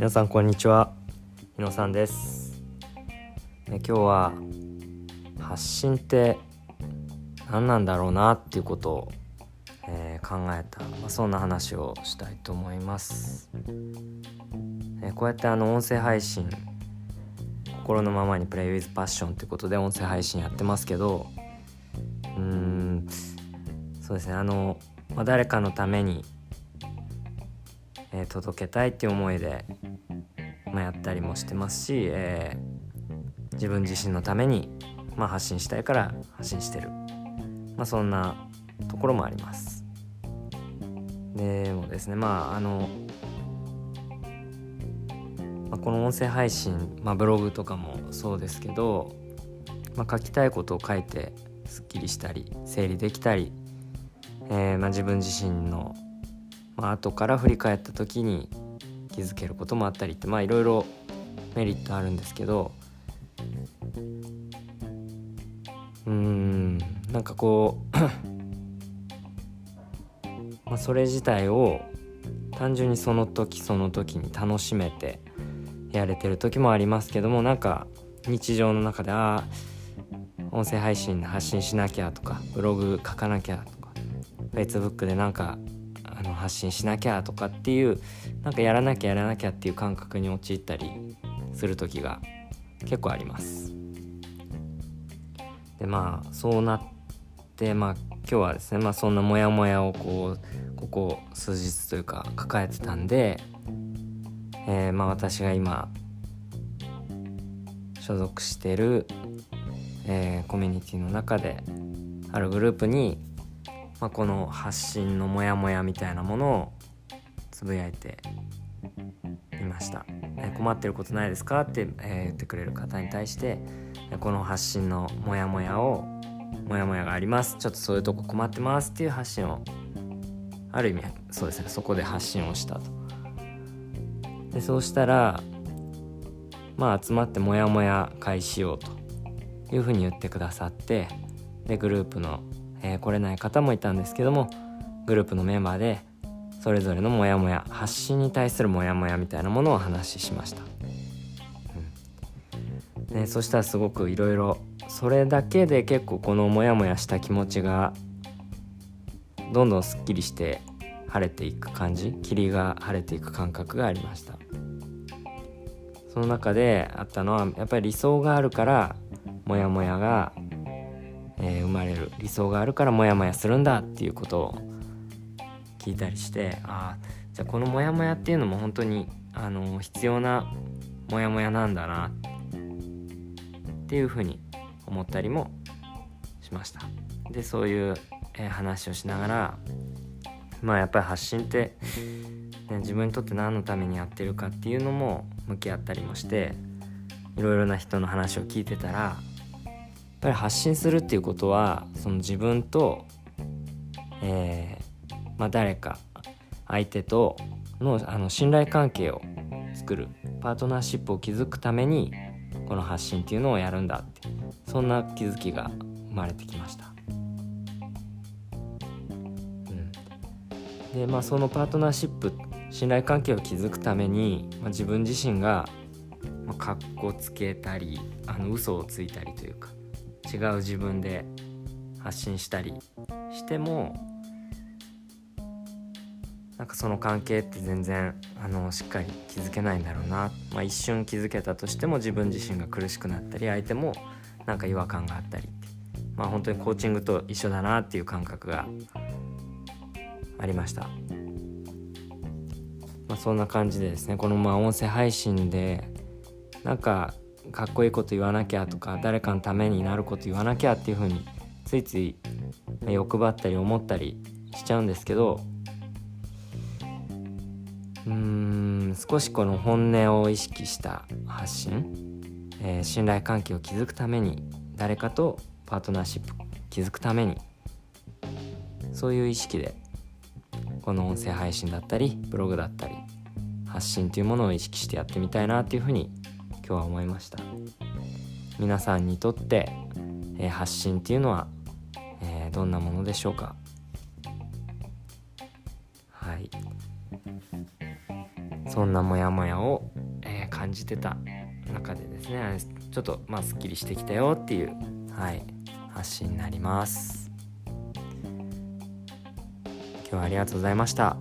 皆さんこんにちは。日野さんです。今日は発信って何なんだろうなっていうことを、えー、考えた、まあ、そんな話をしたいと思います、えー、こうやってあの音声配信心のままにプレイウィズパッションということで音声配信やってますけどうんそうですねあの、まあ、誰かのためにえー、届けたいっていう思いで、まあ、やったりもしてますし、えー、自分自身のために、まあ、発信したいから発信してる、まあ、そんなところもあります。でもですねまああの、まあ、この音声配信、まあ、ブログとかもそうですけど、まあ、書きたいことを書いてすっきりしたり整理できたり、えーまあ、自分自身のまあ後から振り返った時に気づけることもあったりってまあいろいろメリットあるんですけどうんなんかこう まあそれ自体を単純にその時その時に楽しめてやれてる時もありますけどもなんか日常の中でああ音声配信発信しなきゃとかブログ書かなきゃとか Facebook でなんかあの発信しなきゃとかっていうなんかやらなきゃやらなきゃっていう感覚に陥ったりする時が結構あります。でまあそうなってまあ今日はですねまあそんなモヤモヤをこうここ数日というか抱えてたんで、えー、まあ私が今所属してる、えー、コミュニティの中であるグループにまあ、この発信のモヤモヤみたいなものをつぶやいていました、困ってることないですか？って、え言ってくれる方に対してこの発信のモヤモヤをモヤモヤがあります。ちょっとそういうとこ困ってますっていう発信をある意味そうですね。そこで発信をしたと。でそうしたらまあ集まってモヤモヤ会しようというふうに言ってくださってでグループのえー、来れない方もいたんですけどもグループのメンバーでそれぞれのモヤモヤ発信に対するモヤモヤみたいなものを話しました、うん。ね、そしたらすごくいろいろそれだけで結構このモヤモヤした気持ちがどんどんすっきりして晴れていく感じ霧が晴れていく感覚がありました。その中であったのはやっぱり理想があるからモヤモヤがえー、生まれる理想があるからモヤモヤするんだっていうことを聞いたりしてああじゃあこのモヤモヤっていうのも本当にあの必要なモヤモヤなんだなっていうふうに思ったりもしました。でそういう、えー、話をしながらまあやっぱり発信って、ね、自分にとって何のためにやってるかっていうのも向き合ったりもしていろいろな人の話を聞いてたらっぱり発信するっていうことはその自分と、えーまあ、誰か相手とのあの信頼関係を作るパートナーシップを築くためにこの発信っていうのをやるんだってそんな気づきが生まれてきました。うん、でまあそのパートナーシップ信頼関係を築くために、まあ、自分自身が、かっこつけたりあの嘘をついたりというか違う自分で発信したりしてもなんかその関係って全然あのしっかり気づけないんだろうな、まあ、一瞬気づけたとしても自分自身が苦しくなったり相手もなんか違和感があったりまあ本当にコーチングと一緒だなっていう感覚がありました。まあ、そんな感じでですねこのまあ音声配信でなんかかっこいいこと言わなきゃとか誰かのためになること言わなきゃっていう風についつい欲張ったり思ったりしちゃうんですけどうーん少しこの本音を意識した発信、えー、信頼関係を築くために誰かとパートナーシップ築くためにそういう意識でこの音声配信だったりブログだったり発信というものを意識してやってみたいなっていうふうに今日は思いました。皆さんにとって、えー、発信っていうのは、えー、どんなものでしょうか？はい。そんなモヤモヤを感じてた中でですねちょっとまあすっきりしてきたよっていうはい発信になります。今日はありがとうございました。